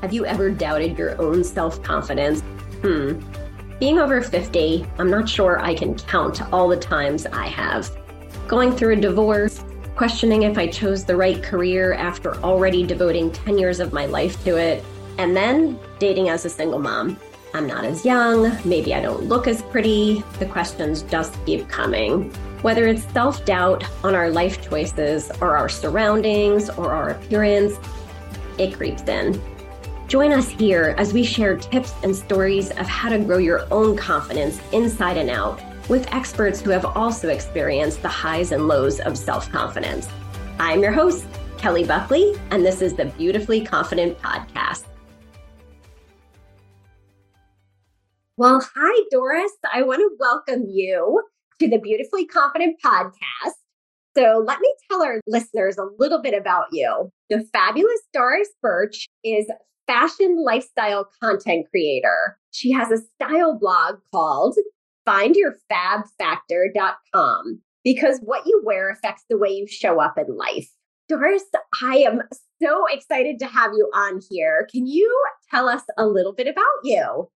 Have you ever doubted your own self confidence? Hmm. Being over 50, I'm not sure I can count all the times I have. Going through a divorce, questioning if I chose the right career after already devoting 10 years of my life to it, and then dating as a single mom. I'm not as young, maybe I don't look as pretty. The questions just keep coming. Whether it's self doubt on our life choices or our surroundings or our appearance, it creeps in. Join us here as we share tips and stories of how to grow your own confidence inside and out with experts who have also experienced the highs and lows of self confidence. I'm your host, Kelly Buckley, and this is the Beautifully Confident Podcast. Well, hi, Dorris. I want to welcome you to the Beautifully Confident Podcast. So, let me tell our listeners a little bit about you. The fabulous Dorris Burch is fashion lifestyle content creator. She has a style blog called findyourfabfactor.com because what you wear affects the way you show up in life. Dorris, I am so excited to have you on here. Can you tell us a little bit about you?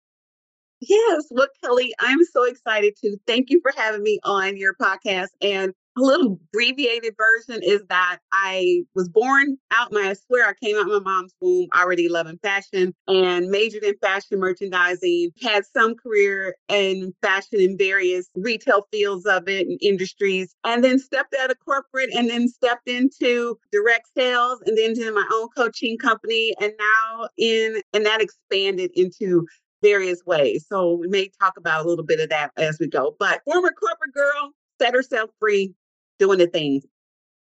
Yes, look, Kelly, I'm so excited to thank you for having me on your podcast. And a little abbreviated version is that I was born out my, I swear I came out my mom's womb already loving fashion and majored in fashion merchandising, had some career in fashion in various retail fields of it and industries, and then stepped out of corporate and then stepped into direct sales and then into my own coaching company. And now in, and that expanded into various ways. So we may talk about a little bit of that as we go. But former corporate girl set herself free, doing the things.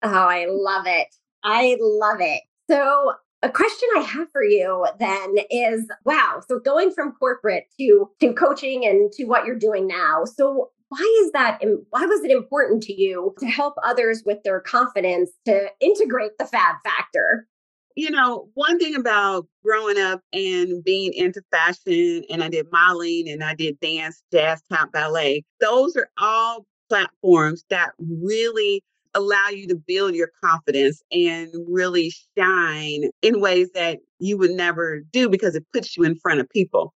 Oh, I love it. I love it. So a question I have for you then is wow, so going from corporate to to coaching and to what you're doing now. So why is that why was it important to you to help others with their confidence to integrate the fab factor? You know, one thing about growing up and being into fashion, and I did modeling and I did dance, jazz, tap, ballet, those are all platforms that really allow you to build your confidence and really shine in ways that you would never do because it puts you in front of people.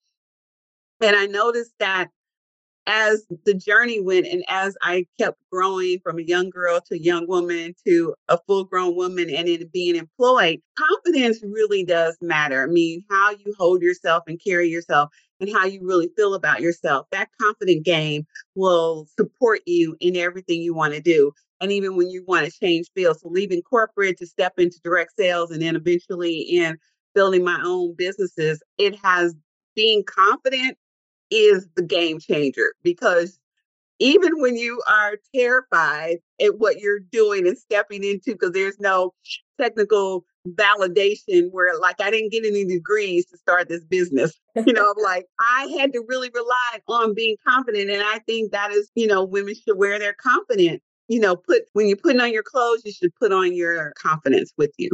And I noticed that as the journey went and as I kept growing from a young girl to a young woman to a full grown woman and in being employed, confidence really does matter. I mean, how you hold yourself and carry yourself and how you really feel about yourself. That confident game will support you in everything you want to do. And even when you want to change fields, so leaving corporate to step into direct sales and then eventually in building my own businesses, it has being confident is the game changer because even when you are terrified at what you're doing and stepping into, because there's no technical validation where like I didn't get any degrees to start this business. You know, like I had to really rely on being confident. And I think that is, you know, women should wear their confident. You know, put when you're putting on your clothes, you should put on your confidence with you.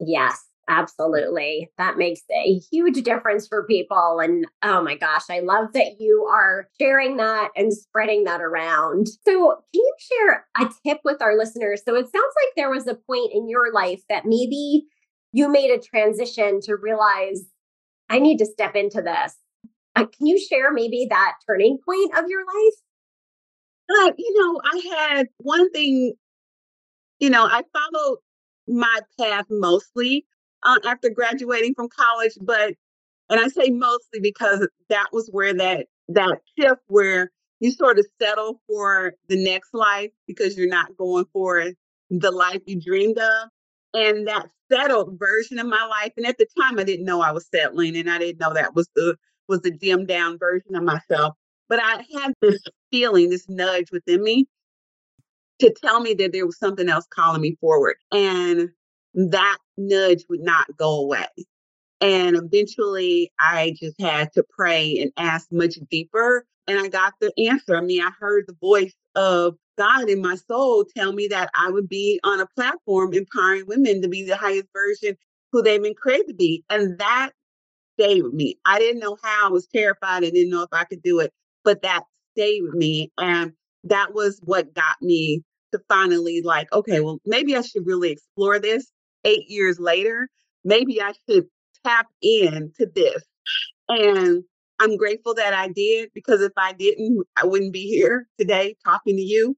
Yes. Absolutely. That makes a huge difference for people. And oh my gosh, I love that you are sharing that and spreading that around. So, can you share a tip with our listeners? So, it sounds like there was a point in your life that maybe you made a transition to realize I need to step into this. Uh, can you share maybe that turning point of your life? Uh, you know, I had one thing, you know, I followed my path mostly uh, after graduating from college, but and I say mostly because that was where that that shift where you sort of settle for the next life because you're not going for the life you dreamed of. And that settled version of my life. And at the time I didn't know I was settling and I didn't know that was the was the dimmed down version of myself. But I had this feeling, this nudge within me to tell me that there was something else calling me forward. And that nudge would not go away. And eventually I just had to pray and ask much deeper. And I got the answer. I mean, I heard the voice of God in my soul tell me that I would be on a platform empowering women to be the highest version who they've been created to be. And that stayed with me. I didn't know how. I was terrified. I didn't know if I could do it, but that stayed with me. And that was what got me to finally like, okay, well, maybe I should really explore this eight years later, maybe I should tap into this. And I'm grateful that I did because if I didn't, I wouldn't be here today talking to you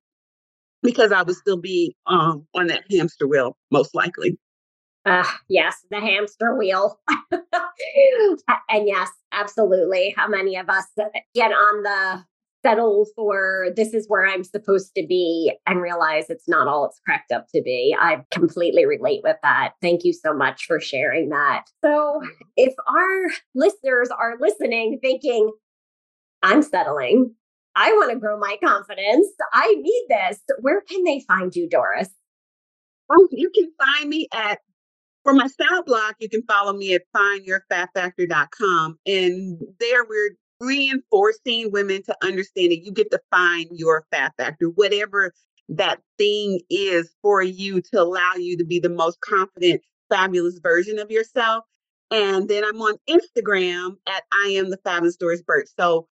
because I would still be um, on that hamster wheel, most likely. Uh, yes, the hamster wheel. and yes, absolutely. How many of us get on the settle for this is where I'm supposed to be and realize it's not all it's cracked up to be. I completely relate with that. Thank you so much for sharing that. So, if our listeners are listening thinking, I'm settling, I want to grow my confidence, I need this, where can they find you, Dorris? Oh, you can find me at for my style blog, you can follow me at findyourfabfactor.com. And there we're reinforcing women to understand that you get to find your fab factor, whatever that thing is for you to allow you to be the most confident, fabulous version of yourself. And then I'm on Instagram at I am the fabulous Dorris Burch. So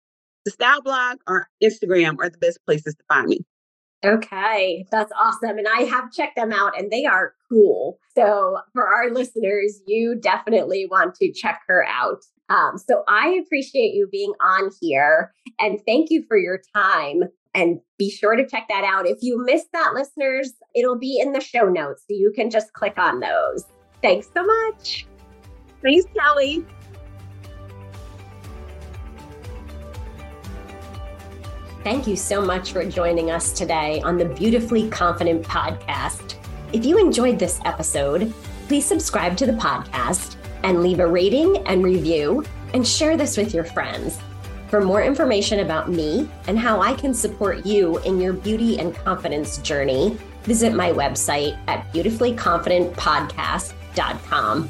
the style blog or Instagram are the best places to find me. Okay, that's awesome. And I have checked them out and they are cool. So, our listeners, you definitely want to check her out. Um, so, I appreciate you being on here and thank you for your time. And be sure to check that out. If you missed that, listeners, it'll be in the show notes. So, you can just click on those. Thanks so much. Thanks, Kelly. Thank you so much for joining us today on the Beautifully Confident podcast. If you enjoyed this episode, please subscribe to the podcast and leave a rating and review and share this with your friends. For more information about me and how I can support you in your beauty and confidence journey, visit my website at beautifullyconfidentpodcast.com.